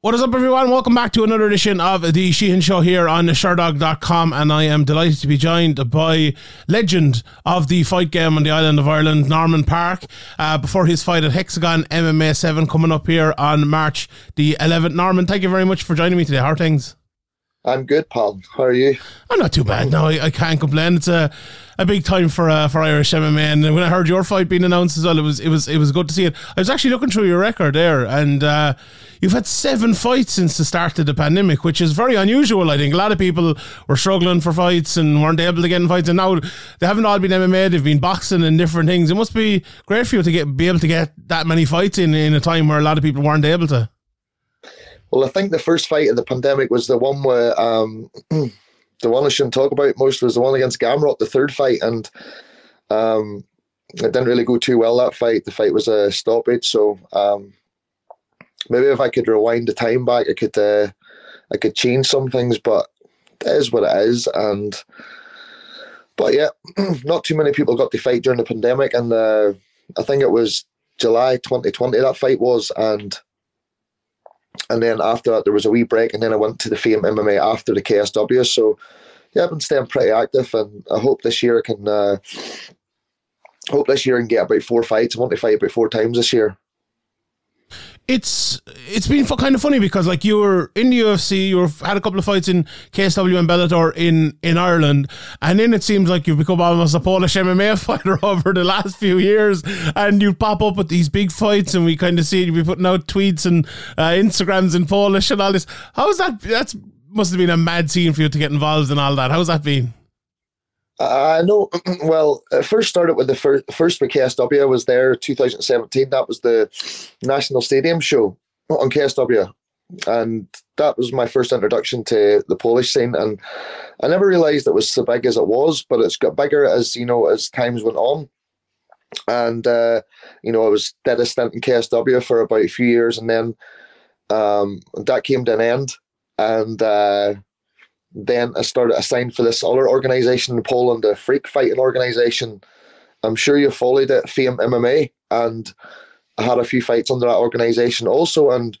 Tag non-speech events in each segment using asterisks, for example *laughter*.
What is up, everyone? Welcome back to another edition of the Sheehan Show here on Sherdog.com. And I am delighted to be joined by legend of the fight game on the island of Ireland, Norman Parke, uh, before his fight at Hexagone MMA 7 coming up here on March the 11th. Norman, thank you very much for joining me today. How are things? I'm good, pal. How are you? I'm not too bad. No, I, I can't complain. It's a, a big time for uh, for Irish MMA, and when I heard your fight being announced as well, it was it was it was good to see it. I was actually looking through your record there, and uh, you've had seven fights since the start of the pandemic, which is very unusual. I think a lot of people were struggling for fights and weren't able to get in fights, and now they haven't all been MMA. They've been boxing and different things. It must be great for you to get be able to get that many fights in in a time where a lot of people weren't able to. Well, I think the first fight of the pandemic was the one where um, *clears throat* the one I shouldn't talk about most was the one against Gamrot, the third fight, and um, it didn't really go too well that fight. The fight was a stoppage, so um, maybe if I could rewind the time back, I could uh, I could change some things, but it is what it is, and but yeah, *clears throat* not too many people got to fight during the pandemic, and uh, I think it was July 2020 that fight was, and and then after that there was a wee break, and then I went to the Fame MMA after the KSW. So yeah, I've been staying pretty active, and I hope this year I can. Uh, hope this year I can get about four fights. I want to fight about four times this year it's it's been kind of funny because like you were in the UFC, you have had a couple of fights in KSW and Bellator in in Ireland, and then it seems like you've become almost a Polish MMA *laughs* fighter over the last few years, and you pop up with these big fights, and we kind of see you be putting out tweets and uh, Instagrams in Polish and all this. How's that? That's must have been a mad scene for you to get involved in all that. How's that been? I know. *clears throat* Well, it first started with the first first with KSW. I was there 2017. That was the National Stadium show on KSW, and that was my first introduction to the Polish scene. And I never realised it was so big as it was, but it's got bigger as you know as times went on. And uh, you know, I was dead a stint in KSW for about a few years, and then um, that came to an end. And uh, then I started I signed for this other organization in Poland, a freak fighting organization. I'm sure you followed it, Fame MMA, and I had a few fights under that organization also, and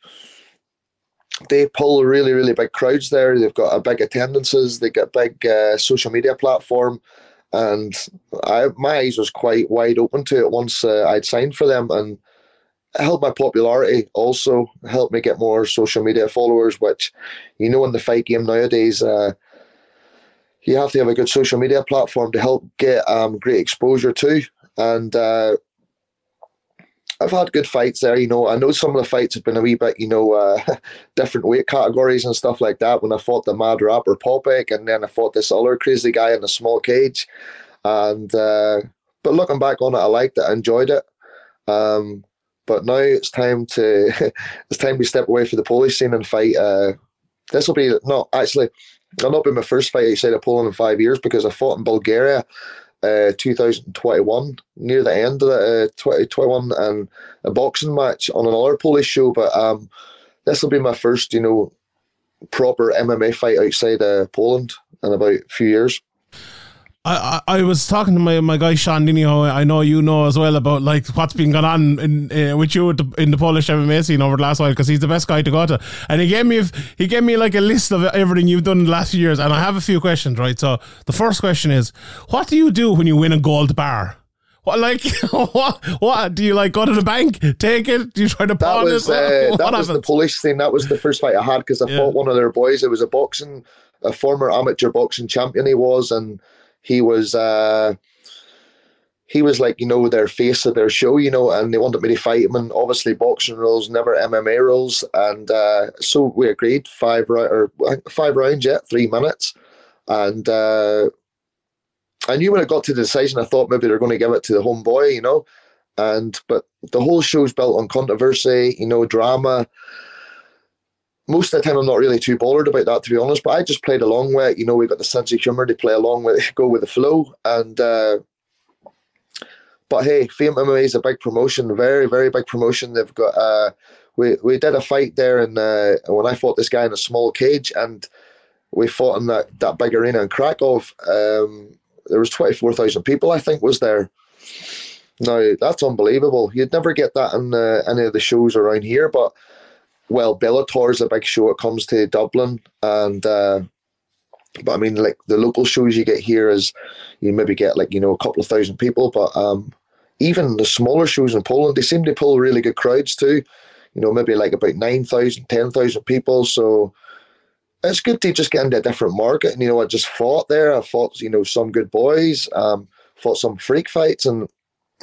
they pull really, really big crowds there. They've got a big attendances. They get big uh, social media platform, and I my eyes was quite wide open to it once uh, I'd signed for them, and helped my popularity also helped me get more social media followers which you know in the fight game nowadays uh, you have to have a good social media platform to help get um, great exposure to and uh, I've had good fights there, you know. I know some of the fights have been a wee bit, you know, uh, *laughs* different weight categories and stuff like that. When I fought the mad rapper Popek, and then I fought this other crazy guy in a small cage, and uh, but looking back on it, I liked it, I enjoyed it. Um, but now it's time to *laughs* it's time to step away from the Polish scene and fight. Uh, this will be not actually. It'll not be my first fight outside of Poland in five years because I fought in Bulgaria, uh, 2021 near the end of the uh, 2021 and a boxing match on another Polish show. But um, this will be my first, you know, proper MMA fight outside of Poland in about a few years. I, I, was talking to my, my guy Sean Dinio. I know you know as well about like what's been going on in uh, with you the, in the Polish MMA scene over the last while because he's the best guy to go to. And he gave me he gave me like a list of everything you've done in the last few years. And I have a few questions, right? So the first question is, what do you do when you win a gold bar? What like *laughs* what what do you like go to the bank take it do you try to pawn *laughs* that was, it uh, that was the Polish thing that was the first fight I had because I yeah. fought one of their boys it was a boxing a former amateur boxing champion he was and he was uh, he was like you know their face of their show, you know, and they wanted me to fight him. And obviously, boxing rules, never MMA rules, and uh, so we agreed five or five rounds, yeah, three minutes, and. Uh, I knew when I got to the decision, I thought maybe they're going to give it to the homeboy, you know, and but the whole show's built on controversy, you know, drama, most of the time I'm not really too bothered about that to be honest. But I just played along with it. You know, we've got the sense of humour to play along with, *laughs* go with the flow. And uh, but hey, Fame MMA is a big promotion, very very big promotion. They've got uh, we we did a fight there, and uh, when I fought this guy in a small cage, and we fought in that that big arena in Krakow. Um, there was twenty four thousand people, I think, was there. Now that's unbelievable. You'd never get that in uh, any of the shows around here, but well, Bellator's a big show. It comes to Dublin, and uh, but I mean, like the local shows you get here is you maybe get like you know a couple of thousand people, but um, even the smaller shows in Poland, they seem to pull really good crowds too. You know, maybe like about 9,000, 10,000 people. So it's good to just get into a different market. And, you know, I just fought there. I fought, you know, some good boys, um, fought some freak fights, and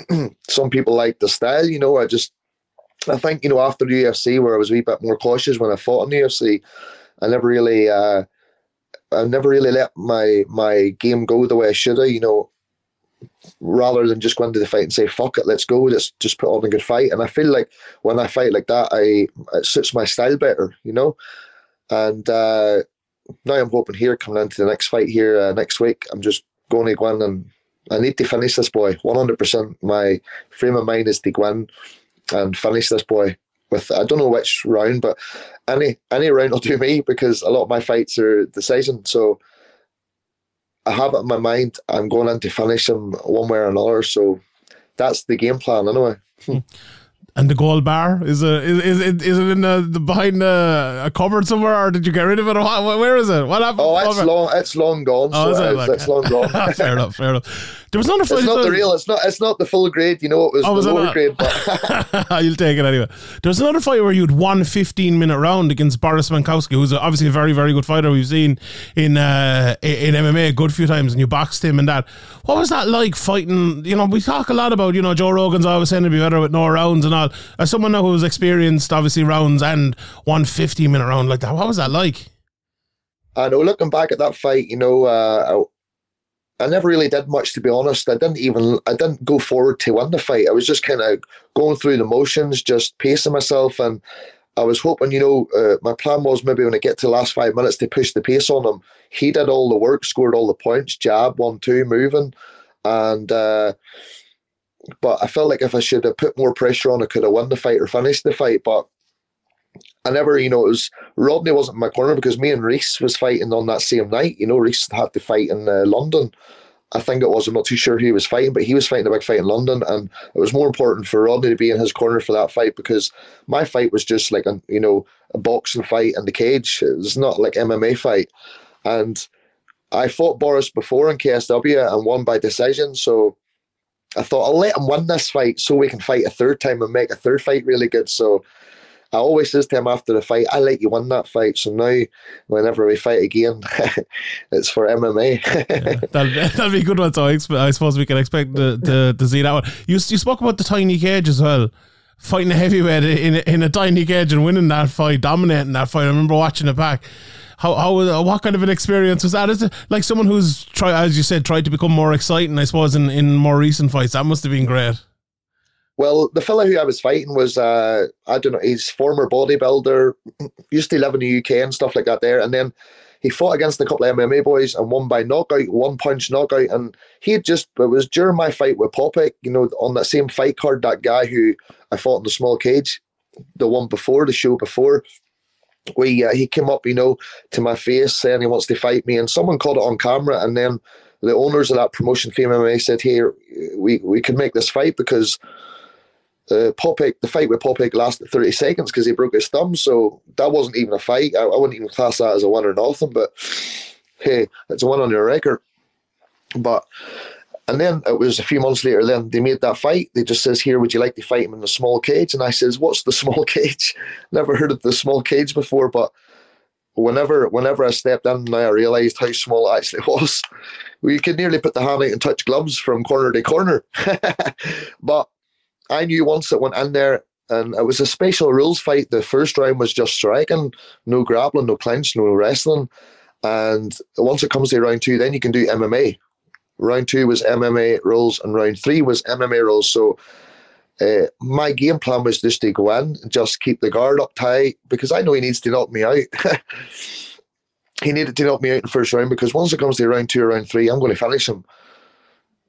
*clears throat* some people like the style. You know, I just, I think, you know, after the UFC, where I was a wee bit more cautious when I fought in the UFC, I never really, uh, I never really let my my game go the way I should have. You know, rather than just go into the fight and say fuck it, let's go, let's just put on a good fight. And I feel like when I fight like that, I it suits my style better, you know. And uh, now I'm hoping here coming into the next fight here uh, next week, I'm just going to go in and I need to finish this boy 100%. My frame of mind is to go in and finish this boy with I don't know which round, but any any round will do me because a lot of my fights are decision. So I have it in my mind. I'm going in to finish him one way or another. So that's the game plan anyway. Hmm. And the gold bar is it is is it is it in the, the behind the, a cupboard somewhere, or did you get rid of it? Or where is it? What happened? Oh, it's long. It's long gone. Oh, so it? Like, it's long gone. *laughs* fair enough. Fair enough. There was another. It's not the real. It's not. It's not the full grade. You know, it was oh, the lower grade. But *laughs* you'll take it anyway. There was another fight where you had one 15 minute round against Borys Mankowski, who's obviously a very very good fighter we've seen in uh, in MMA a good few times, and you boxed him and that. What was that like fighting? You know, we talk a lot about you know Joe Rogan's always saying to be better with no rounds and all. As someone now who's experienced obviously rounds and one 15 minute round like that, what was that like? I know. Looking back at that fight, you know, uh, I never really did much to be honest. I didn't even I didn't go forward to win the fight. I was just kind of going through the motions, just pacing myself, and I was hoping, you know, uh, my plan was maybe when I get to the last five minutes to push the pace on him. He did all the work, scored all the points, jab one two, moving, and uh, but I felt like if I should have put more pressure on, I could have won the fight or finished the fight, but. I never, you know, it was Rodney wasn't in my corner because me and Reese was fighting on that same night. You know, Reese had to fight in uh, London. I think it was. I'm not too sure who he was fighting, but he was fighting a big fight in London, and it was more important for Rodney to be in his corner for that fight because my fight was just like a you know a boxing fight in the cage. It was not like MMA fight, and I fought Borys before in KSW and won by decision. So I thought I'll let him win this fight so we can fight a third time and make a third fight really good. So I always says to him after the fight, I let you win that fight. So now, whenever we fight again, *laughs* it's for MMA. yeah, that'll, *laughs* that'll, be a good one. So I, I suppose we can expect to, to, to, see that one. You, you spoke about the tiny cage as well. Fighting a heavyweight in, in a tiny cage and winning that fight, dominating that fight. I remember watching it back. How, how what kind of an experience was that? Is it like someone who's try as you said tried to become more exciting? I suppose in, in more recent fights that must have been great. Well, the fellow who I was fighting was, uh, I don't know, he's former bodybuilder, used to live in the UK and stuff like that there. And then he fought against a couple of MMA boys and won by knockout, one punch knockout. And he had just, it was during my fight with Popek, you know, on that same fight card, that guy who I fought in the small cage, the one before, the show before. We uh, he came up, you know, to my face saying he wants to fight me, and someone caught it on camera, and then the owners of that promotion, Fame MMA, said, "Here, we we could make this fight because uh, Popek, the fight with Popek lasted 30 seconds because he broke his thumb. So that wasn't even a fight. I, I, wouldn't even class that as a win or nothing. But hey, it's a win on your record. But and then it was a few months later. Then they made that fight. They just says, "Here, would you like to fight him in the small cage?" And I says, "What's the small *laughs* cage? Never heard of the small cage before." But whenever whenever I stepped in, I realised how small it actually *laughs* was. We could nearly put the hand out and touch gloves from corner to corner. *laughs* but I knew once it went in there, and it was a special rules fight. The first round was just striking, no grappling, no clinch, no wrestling. And once it comes to round two, then you can do MMA. Round two was MMA rules, and round three was MMA rules. So uh, my game plan was just to go in and just keep the guard up tight because I know he needs to knock me out. *laughs* he needed to knock me out in the first round because once it comes to round two or round three, I'm going to finish him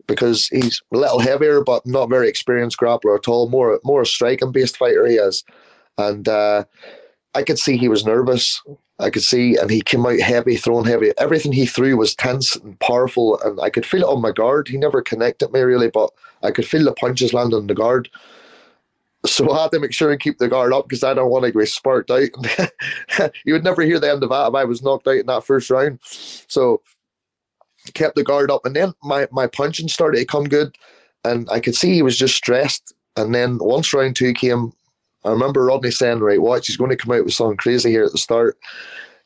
because he's a little heavier, but not very experienced grappler at all. More more a striking based fighter he is, and uh, I could see he was nervous. I could see, and he came out heavy, throwing heavy. Everything he threw was tense and powerful, and I could feel it on my guard. He never connected me really, but I could feel the punches land on the guard. So I had to make sure and keep the guard up because I don't want to get sparked out. *laughs* you would never hear the end of that if I was knocked out in that first round. So kept the guard up, and then my my punching started to come good, and I could see he was just stressed. And then once round two came, I remember Rodney saying, "Right, watch, he's going to come out with something crazy here at the start.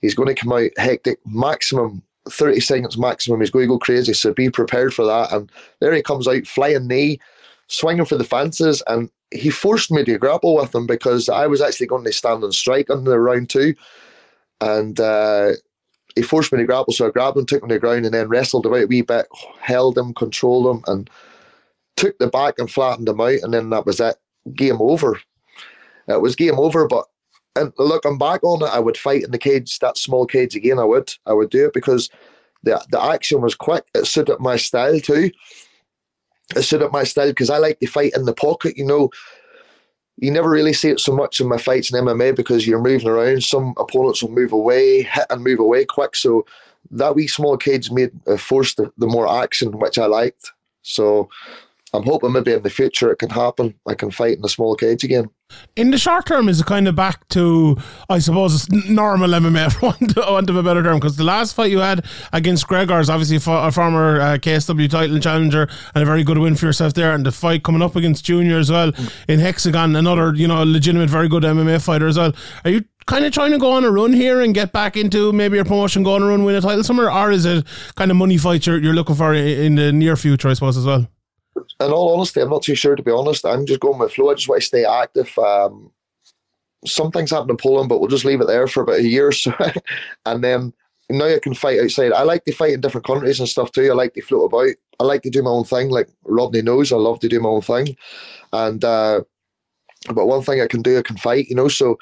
He's going to come out hectic, maximum 30 seconds maximum. He's going to go crazy. So be prepared for that. And there he comes out, flying knee, swinging for the fences. And he forced me to grapple with him because I was actually going to stand and strike under the round two. And uh, he forced me to grapple. So I grabbed him, took him to the ground, and then wrestled about a wee bit, held him, controlled him, and took the back and flattened him out. And then that was it. Game over. It was game over, but and looking back on it, I would fight in the cage, that small cage again. I would, I would do it because the the action was quick. It suited my style too. It suited my style because I like to fight in the pocket. You know, you never really see it so much in my fights in MMA because you're moving around. Some opponents will move away, hit and move away quick. So that wee small cage made uh, forced the, the more action, which I liked. So I'm hoping maybe in the future it can happen. I can fight in a small cage again. In the short term, is it kind of back to, I suppose, normal MMA, for *laughs* want, of a better term? Because the last fight you had against Gregor is obviously a former uh, KSW title challenger and a very good win for yourself there. And the fight coming up against Junior as well in Hexagone, another, you know, legitimate, very good MMA fighter as well. Are you kind of trying to go on a run here and get back into maybe your promotion, go on a run, win a title somewhere? Or is it kind of money fight you're, you're looking for in the near future, I suppose, as well? In all honesty, I'm not too sure to be honest. I'm just going with flow. I just want to stay active. Um, some things happen in Poland, but we'll just leave it there for about a year. or So, *laughs* and then now I can fight outside. I like to fight in different countries and stuff too. I like to float about. I like to do my own thing. Like Rodney knows, I love to do my own thing. And uh, but one thing I can do, I can fight. You know, so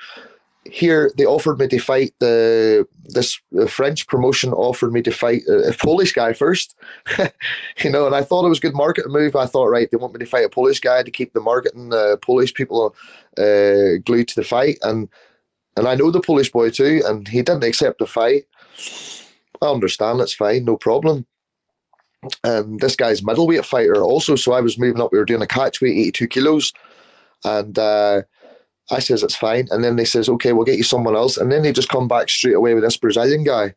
here they offered me to fight the this the French promotion offered me to fight a, a Polish guy first, *laughs* you know, and I thought it was a good marketing move. I thought, right, they want me to fight a Polish guy to keep the marketing uh, Polish people uh, glued to the fight, and and I know the Polish boy too, and he didn't accept the fight. I understand, it's fine, no problem. And this guy's middleweight fighter also, so I was moving up. We were doing a catch weight, eighty two kilos, and. Uh, I says it's fine, and then they says, okay, we'll get you someone else, and then they just come back straight away with this Brazilian guy,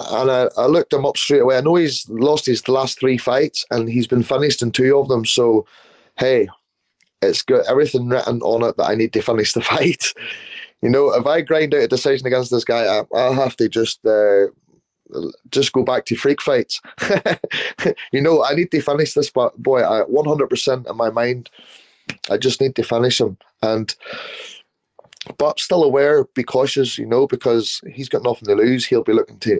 and I, I looked him up straight away. I know he's lost his last three fights, and he's been finished in two of them. So, hey, it's got everything written on it that I need to finish the *laughs* fight. you know, if I grind out a decision against this guy, I, will have to just. Uh, just go back to freak fights. *laughs* you know, I need to finish this, boy, I 100% in my mind, I just need to finish him. And but still aware, be cautious, you know, because he's got nothing to lose. He'll be looking to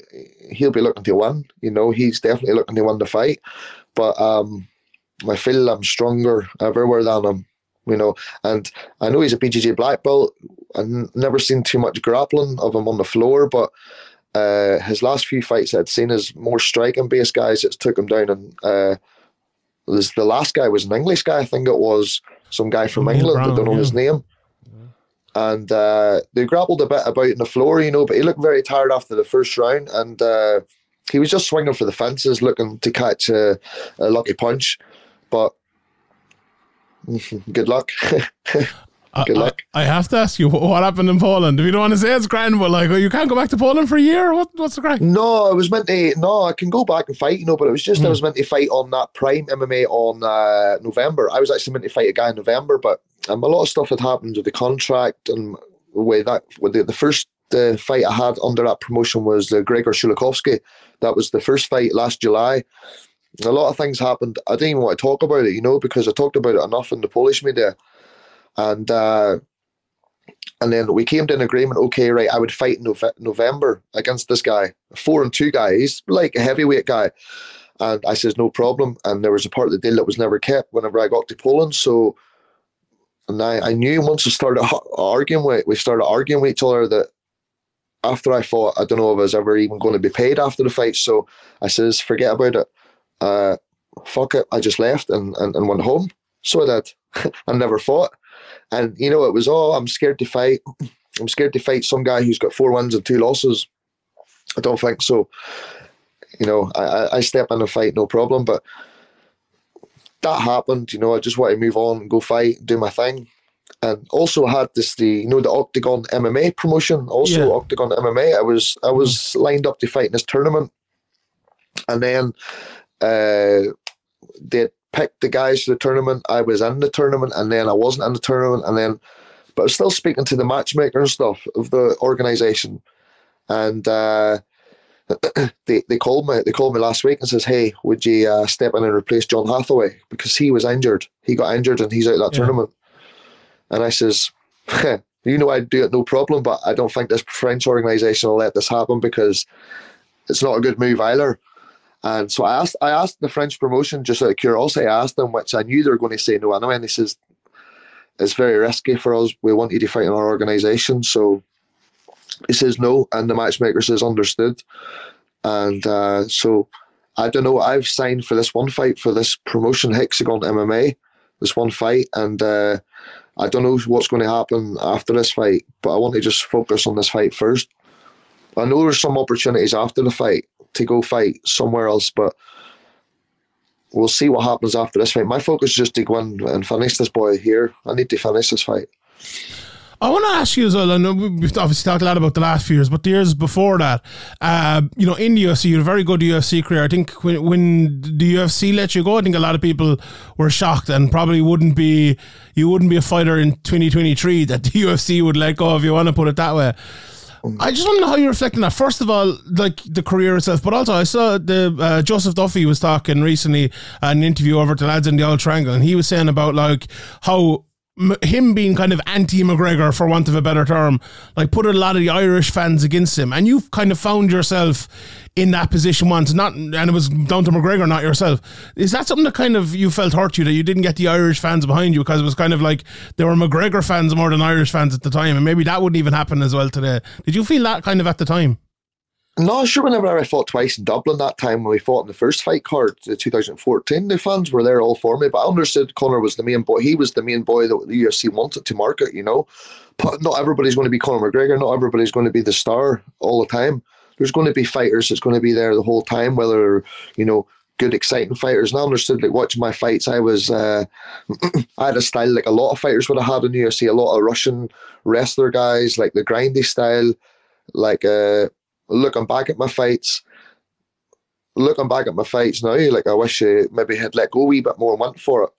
he'll be looking to win. You know, he's definitely looking to win the fight. But um I feel I'm stronger everywhere than him, you know. And I know he's a BJJ black belt. I've never seen too much grappling of him on the floor, but uh, his last few fights I'd seen as more striking based guys that took him down and uh, the last guy was an English guy, I think it was some guy from England. Brown, I don't know yeah. his name. And uh, they grappled a bit about in the floor, you know, but he looked very tired after the first round, and uh, he was just swinging for the fences, looking to catch a, a lucky punch. But *laughs* good luck. *laughs* Good luck. I, I, have to ask you what happened in Poland. If you don't want to say it's grand, but like, you can't go back to Poland for a year. What, what's the crack? No, I was meant to. No, I can go back and fight, you know, but it was just mm. I hmm. was meant to fight on that Prime MMA on uh, November. I was actually meant to fight a guy in November, but um, a lot of stuff had happened with the contract and the way that with the, the first uh, fight I had under that promotion was uh, Gregor Shulikovsky. That was the first fight last July. A lot of things happened. I didn't even want to talk about it, you know, because I talked about it enough in the Polish media and uh, and then we came to an agreement. Okay, right, I would fight in Nove- November against this guy, four and two guy. He's like a heavyweight guy, and I says no problem. And there was a part of the deal that was never kept whenever I got to Poland. So, and I, I knew once we started arguing with we started arguing with each other that after I fought, I don't know if I was ever even going to be paid after the fight. So I says, forget about it. Uh, fuck it. I just left and, and, and went home. So I did. *laughs* I never fought. And you know, it was oh, I'm scared to fight. I'm scared to fight some guy who's got four wins and two losses. I don't think so. You know, I, I step in and fight, no problem. But that happened. You know, I just want to move on and go fight, do my thing. and also had this the you know the Oktagon MMA promotion, also Yeah. Oktagon MMA. I was I was lined up to fight in this tournament, and then uh, they picked the guys for the tournament. I was in the tournament, and then I wasn't in the tournament, and then but I was still speaking to the matchmaker and stuff of the organization, and. Uh, *clears throat* they they called me they called me last week and says, "Hey, would you uh, step in and replace John Hathaway because he was injured? He got injured and he's out of that Yeah. tournament." And I says, "You know, I'd do it no problem, but I don't think this French organisation will let this happen because it's not a good move either." And so I asked I asked the French promotion just out of curiosity. I asked them, which I knew they were going to say no anyway. And he says, "It's very risky for us. We want you to fight in our organisation, so." He says no, and the matchmaker says understood. And uh, so I don't know. I've signed for this one fight for this promotion, Hexagone MMA, this one fight, and uh, I don't know what's going to happen after this fight. But I want to just focus on this fight first. I know there's some opportunities after the fight to go fight somewhere else, but we'll see what happens after this fight. My focus is just to go in and finish this boy here. I need to finish this fight. I want to ask you as well. I know we've obviously talked a lot about the last few years, but the years before that, uh, you know, in the UFC, you had a very good UFC career. I think when, when the UFC let you go, I think a lot of people were shocked and probably wouldn't be. You wouldn't be a fighter in 2023 that the *laughs* UFC would let go, if you want to put it that way. I just want to know how you reflect on that. First of all, like the career itself, but also I saw the uh, Joseph Duffy was talking recently an interview over to lads in the Old Triangle, and he was saying about like how him being kind of anti McGregor, for want of a better term, like put a lot of the Irish fans against him, and you've kind of found yourself in that position once, not and it was down to McGregor, not yourself. Is that something that kind of you felt hurt you that you didn't get the Irish fans behind you because it was kind of like they were McGregor fans more than Irish fans at the time, and maybe that wouldn't even happen as well today. Did you feel that kind of at the time? No, sure. Whenever I fought twice in Dublin that time when we fought in the first fight card, the 2014, the fans were there all for me. But I understood Conor was the main boy. He was the main boy that the UFC wanted to market, you know. But not everybody's going to be Conor McGregor. Not everybody's going to be the star all the time. There's going to be fighters that's going to be there the whole time, whether you know good, exciting fighters. And I understood like watching my fights, I was uh, *clears throat* I had a style like a lot of fighters would have had in the UFC. A lot of Russian wrestler guys, like the grindy style, like uh looking back at my fights, looking back at my fights now, like I wish I maybe had let go a wee bit more and went for it.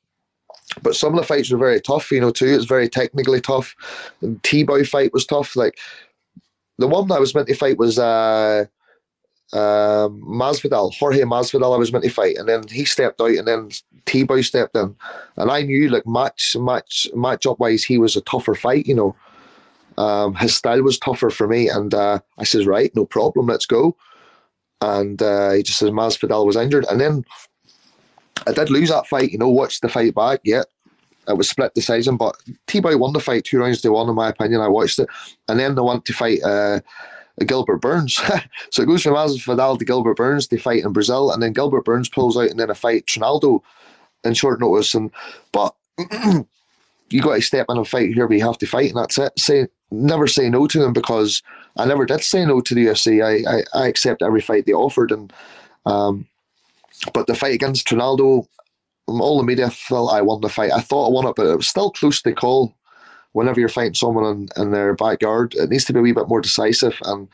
But some of the fights were very tough, you know, too. It's very technically tough. And T-Boy fight was tough. Like the one that I was meant to fight was uh um Masvidal, Jorge Masvidal I was meant to fight, and then he stepped out and then T-Boy stepped in. And I knew like match match match up wise he was a tougher fight, you know. Um, his style was tougher for me, and uh, I says, right, no problem, let's go. And uh, he just says Masvidal was injured, and then I did lose that fight. You know, watched the fight back. Yeah, it was split decision, but T-Boy won the fight two rounds to one, in my opinion. I watched it, and then they went to fight uh, Gilbert Burns. *laughs* so it goes from Masvidal to Gilbert Burns. They fight in Brazil, and then Gilbert Burns pulls out, and then a fight Trinaldo in short notice. And but *clears throat* you got to step in and fight here. We have to fight, and that's it. Say never say no to them because I never did say no to the UFC. I I, I accept every fight they offered, and um, but the fight against Trinaldo, all the media felt I won the fight. I thought I won it, but it was still close to call. Whenever you're fighting someone in, in their backyard, it needs to be a wee bit more decisive. And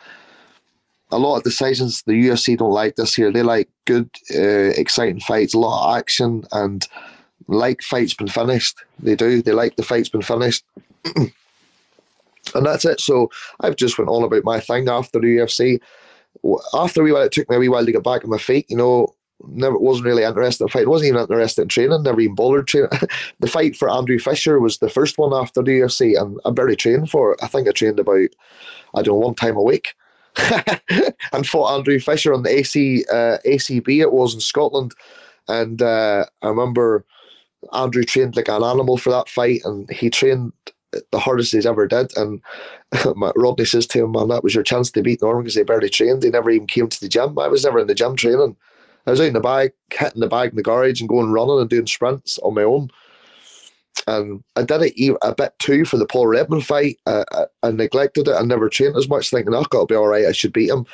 a lot of decisions the UFC don't like this here. They like good, uh, exciting fights, a lot of action, and like fights been finished. They do. They like the fights been finished. *clears throat* and that's it. So I've just went on about my thing after the UFC. After a wee while, it took me a wee while to get back on my feet. You know, never wasn't really interested in fight. wasn't even interested in training. Never even bothered training. *laughs* the fight for Andrew Fisher was the first one after the UFC, and I barely trained for it. I think I trained about I don't know one time a week. *laughs* and fought Andrew Fisher on the AC uh, ACB. It was in Scotland, and uh, I remember Andrew trained like an animal for that fight, and he trained the hardest he's ever did. And *laughs* Rodney says to him, "Man, that was your chance to beat Norman because they barely trained. They never even came to the gym. I was never in the gym training. I was out in the bag, hitting the bag in the garage, and going running and doing sprints on my own." And I did it a bit too for the Paul Redmond fight. I, I, I neglected it. I never trained as much, thinking, "Oh, it'll be all right. I should beat him."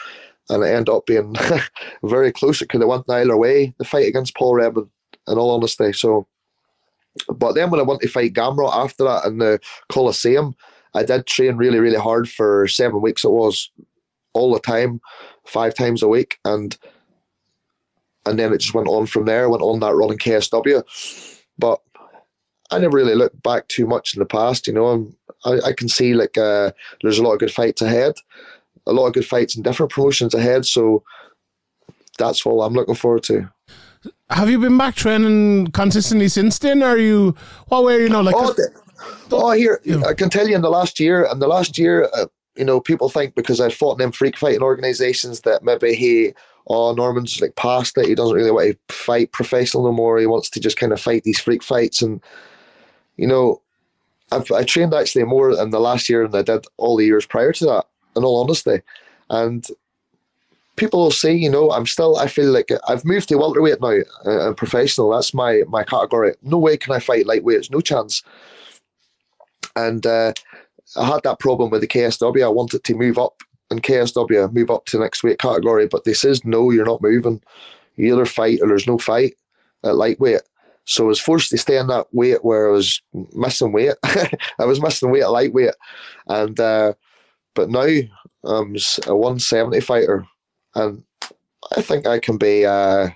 And it ended up being *laughs* very close. It could have went either way. The fight against Paul Redmond, in all honesty. So but then when I went to fight Gamrot after that in the Coliseum, I did train really, really hard for seven weeks. It was all the time, five times a week, and and then it just went on from there. Went on that run in KSW, but I never really looked back too much in the past. You know, I, I can see like uh, there's a lot of good fights ahead, a lot of good fights in different promotions ahead. So that's all I'm looking forward to. Have you been back training consistently since then? Or are you what were you know like? Oh, the, oh here yeah. I can tell you in the last year. In the last year, uh, you know, people think because I fought in them freak fighting organizations that maybe he, oh, Norman's like past it. He doesn't really want to fight professional no more. He wants to just kind of fight these freak fights. And, you know, I've I trained actually more in the last year than I did all the years prior to that, in all honesty. And people will say, you know, I'm still, I feel like I've moved to welterweight now uh, and professional. That's my my category. No way can I fight lightweights, no chance. And uh, I had that problem with the KSW. I wanted to move up in KSW, move up to the next weight category, but they says no, you're not moving. You either fight or there's no fight at lightweight. So I was forced to stay in that weight where I was missing weight. *laughs* I was missing weight at lightweight, and uh, but now I'm a 170 fighter, and I think I can be a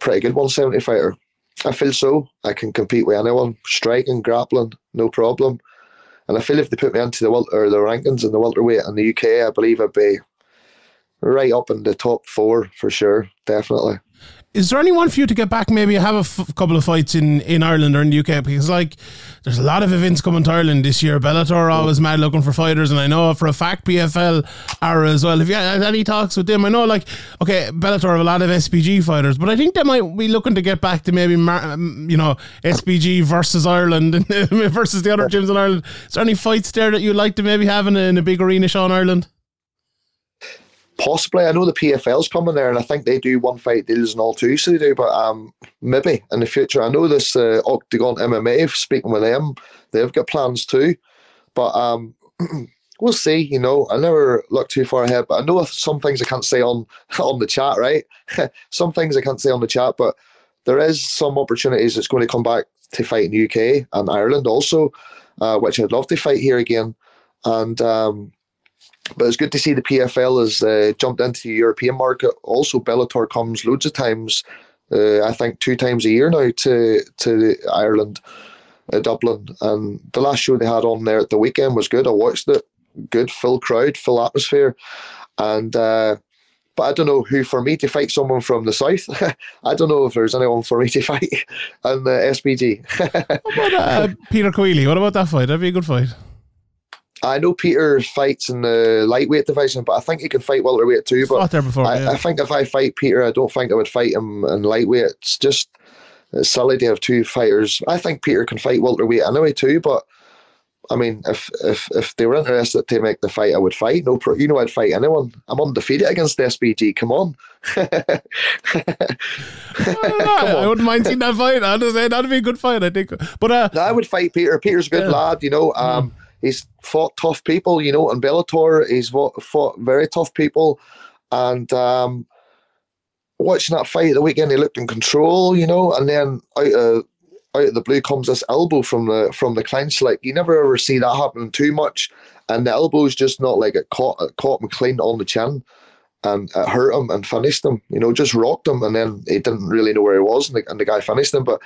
pretty good 170 fighter. I feel so. I can compete with anyone, striking, grappling, no problem. And I feel if they put me into the or the rankings in the welterweight in the UK, I believe I'd be right up in the top four for sure, definitely. Is there anyone for you to get back? Maybe have a f- couple of fights in, in Ireland or in the UK because like there's a lot of events coming to Ireland this year. Bellator always mad looking for fighters, and I know for a fact PFL are as well. If you had any talks with them? I know like okay, Bellator have a lot of SBG fighters, but I think they might be looking to get back to maybe um, you know SBG versus Ireland *laughs* versus the other gyms in Ireland. Is there any fights there that you'd like to maybe have in a, in a big arena show in Ireland? Possibly, I know the PFL's coming there, and I think they do one fight deals and all too. So they do, but um, maybe in the future. I know this uh, Oktagon MMA. Speaking with them, they've got plans too, but um, *clears throat* we'll see. You know, I never look too far ahead, but I know some things I can't say on *laughs* on the chat. Right, *laughs* some things I can't say on the chat, but there is some opportunities that's going to come back to fight in the UK and Ireland also, uh, which I'd love to fight here again. And um, but it's good to see the PFL has uh, jumped into the European market. Also, Bellator comes loads of times. Uh, I think two times a year now to to Ireland, uh, Dublin, and the last show they had on there at the weekend was good. I watched it, good, full crowd, full atmosphere, and uh, but I don't know who for me to fight someone from the south. *laughs* I don't know if there's anyone for me to fight in the SBG. what about uh, Peter Queally? What about that fight? That'd be a good fight. I know Peter fights in the lightweight division, but I think he can fight welterweight too. But before, I, yeah. I, think if I fight Peter, I don't think I would fight him in lightweight. It's just it's silly to have two fighters. I think Peter can fight welterweight anyway too, but I mean, if if if they were interested to make the fight, I would fight. No, pro, you know, I'd fight anyone. I'm undefeated against SBG. Come on. *laughs* Come on. *laughs* I wouldn't mind seeing that fight. I'd say that'd be a good fight. I think, but uh, no, I would fight Peter. Peter's a good yeah. lad. You know. Um, mm he's fought tough people, you know, in Bellator. He's fought, very tough people. And um, watching that fight the weekend, he looked in control, you know, and then out of, out of the blue comes this elbow from the from the clinch. Like you never ever see that happening too much. And the elbow's just not like it caught it caught him clean on the chin and it hurt him and finished him, you know, just rocked him and then he didn't really know where he was and the, and the guy finished him. But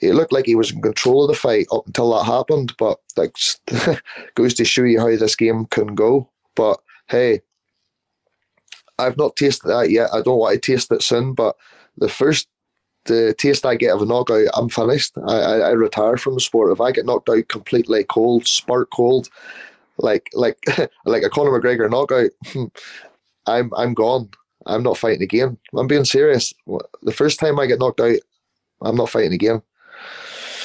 it looked like he was in control of the fight up until that happened. But that *laughs* goes to show you how this game can go. But hey, I've not tasted that yet. I don't want to taste it soon. But the first the taste I get of a knockout, I'm finished. I, I, I retire from the sport. If I get knocked out completely cold, spark cold, like like *laughs* like a Conor McGregor knockout, *laughs* I'm I'm gone. I'm not fighting again. I'm being serious. The first time I get knocked out, I'm not fighting again.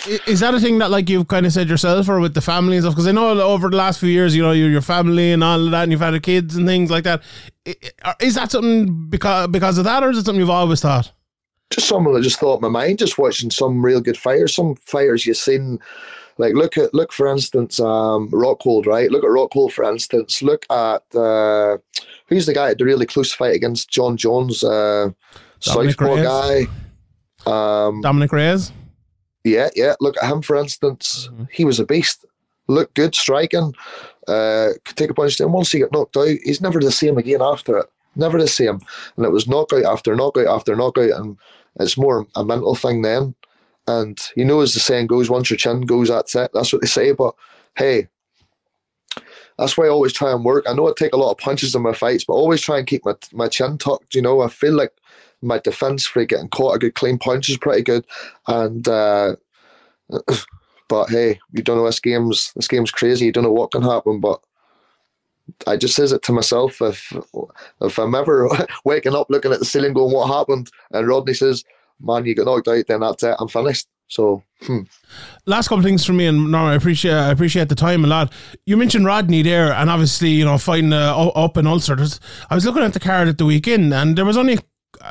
Is that a thing that like you've kind of said yourself or with the family and stuff? Because I know over the last few years, you know, your your family and all of that, and you've had kids and things like that. Is that something because because of that, or is it something you've always thought? Just something that just thought in my mind, just watching some real good fighters, some fighters you've seen. Like look at look for instance, um, Rockhold, right? Look at Rockhold for instance. Look at uh, who's the guy at the really close fight against Jon Jones, uh, Southpaw guy. Um, Dominick Reyes. Yeah, yeah. Look at him, for instance. Mm-hmm. He was a beast. Looked good, striking. Uh, could take a punch. And once he got knocked out, he's never the same again after it. Never the same. And it was knockout after knockout after knockout. And it's more a mental thing then. And you know, as the saying goes, once your chin goes, that's it. That's what they say. But hey, that's why I always try and work. I know I take a lot of punches in my fights, but always try and keep my my chin tucked. You know, I feel like my defense for getting caught a good clean punch is pretty good, and uh, *laughs* but hey, you don't know this game's this game's crazy. You don't know what can happen, but I just says it to myself. If if I'm ever *laughs* waking up looking at the ceiling going what happened? And Rodney says man you got knocked out then that's it I'm finished. So hmm. last couple of things for me and Norman I appreciate I appreciate the time a lot you mentioned Rodney there and obviously you know fighting uh, up in Ulster I was looking at the card at the weekend and there was only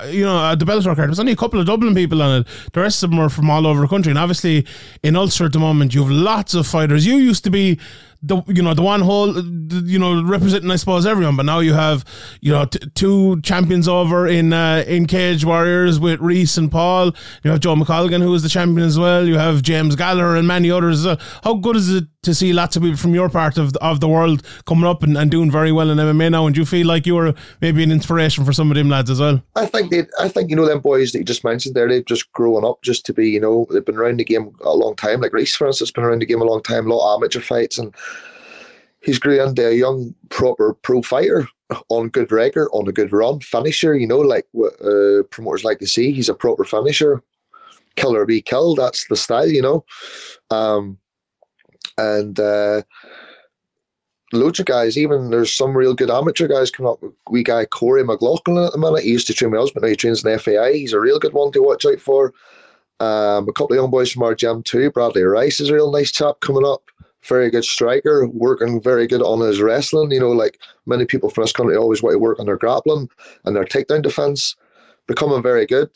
you know, uh, the Bellator card, there's only a couple of Dublin people on it. The rest of them are from all over the country. And obviously, in Ulster at the moment, you have lots of fighters. You used to be the you know the one whole you know representing I suppose everyone, but now you have you know t- two champions over in uh, in Cage Warriors with Reese and Paul. You have Joe McColgan who is the champion as well. You have James Gallagher and many others. Uh, how good is it to see lots of people from your part of the, of the world coming up and, and doing very well in MMA now? And do you feel like you were maybe an inspiration for some of them lads as well? I think they, I think you know them boys that you just mentioned there. They've just grown up just to be you know they've been around the game a long time. Like Reese, for instance, been around the game a long time. A lot of amateur fights and he's grew into a young, proper pro fighter on good record, on a good run, finisher. You know, like what uh, promoters like to see. He's a proper finisher, killer be killed. That's the style, you know. Um, and uh, loads of guys. Even there's some real good amateur guys coming up. We guy Corey McLaughlin at the minute. He used to train my husband. Now he trains in FAI. He's a real good one to watch out for. Um, a couple of young boys from our gym too. Bradley Rice is a real nice chap coming up very good striker, working very good on his wrestling. You know, like many people from this country always want to work on their grappling and their takedown defense, becoming very good.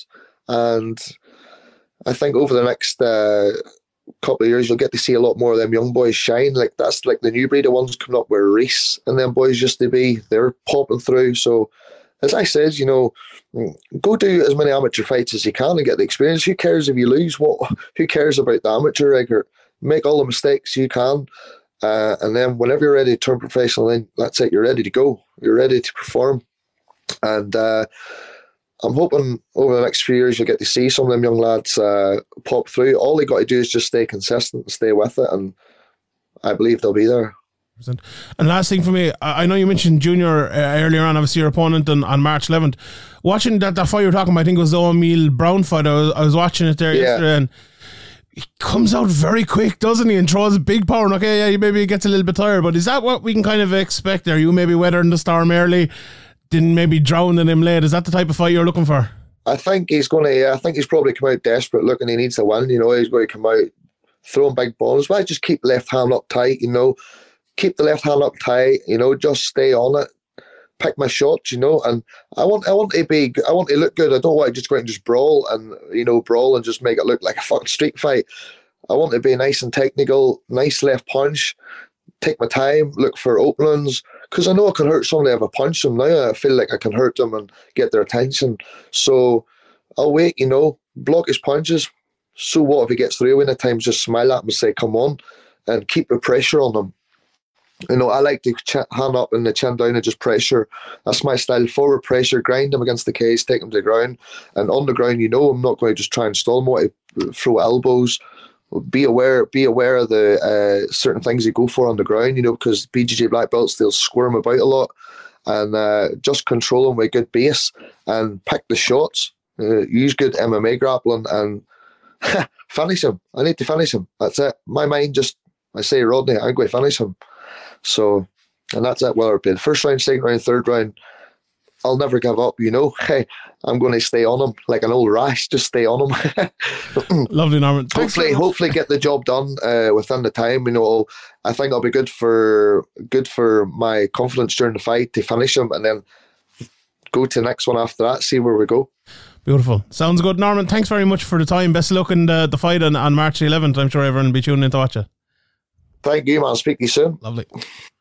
And I think over the next uh, couple of years, you'll get to see a lot more of them young boys shine. Like that's like the new breed of ones coming up where Reese and them boys used to be. They're popping through. So, as I said, you know, go do as many amateur fights as you can and get the experience. Who cares if you lose? What? Who cares about the amateur record? Make all the mistakes you can. Uh, and then whenever you're ready to turn professional, then that's it. You're ready to go. You're ready to perform. And uh, I'm hoping over the next few years you'll get to see some of them young lads uh, pop through. All they got to do is just stay consistent and stay with it, and I believe they'll be there. And last thing for me, I know you mentioned Junior uh, earlier on, obviously your opponent on, on March 11th. Watching that, that fight you were talking about, I think it was the O'Neill Brown fight. I was, I was watching it there yeah. yesterday, and he comes out very quick, doesn't he? And throws a big power. And okay, yeah, maybe he maybe gets a little bit tired, but is that what we can kind of expect? Are you maybe weathering the storm early, didn't maybe drown in him late? Is that the type of fight you're looking for? I think he's going to. I think he's probably come out desperate, looking. He needs to win. You know, he's going to come out throwing big balls. Why just keep left hand up tight? You know, keep the left hand up tight. You know, just stay on it pick my shots, you know. And I want I want to be I want to look good. I don't want to just go and just brawl and you know brawl and just make it look like a fucking street fight. I want to be nice and technical, nice left punch, take my time, look for openings because I know I can hurt somebody if I punch them. Now I feel like I can hurt them and get their attention. So I'll wait, you know, block his punches. So what if he gets through? When the times just smile at him and say, "Come on," and keep the pressure on him you know, I like to hand up and the chin down and just pressure. That's my style. Forward pressure, grind them against the case, take them to the ground. And on the ground, you know, I'm not going to just try and stall them. Throw elbows. Be aware, be aware of the uh, certain things you go for on the ground. You know, because BJJ black belts they'll squirm about a lot, and uh, just control them with good base and pick the shots. Uh, use good MMA grappling and *laughs* finish him. I need to finish him. That's it. My mind just I say Rodney, I'm going to finish him. So, and that's it. Whether it be the first round, second round, third round, I'll never give up. You know, *laughs* hey, I'm going to stay on him like an old rash. Just stay on him. *laughs* Lovely, Norman. hopefully, hopefully, get the job done uh, within the time. You know, I think I'll be good for good for my confidence during the fight to finish him, and then go to the next one after that. See where we go. Beautiful. Sounds good, Norman. Thanks very much for the time. Best of luck in the, the fight on, on March 11th. I'm sure everyone will be tuning in to watch it. Thank you, man. Speak to you soon. Lovely.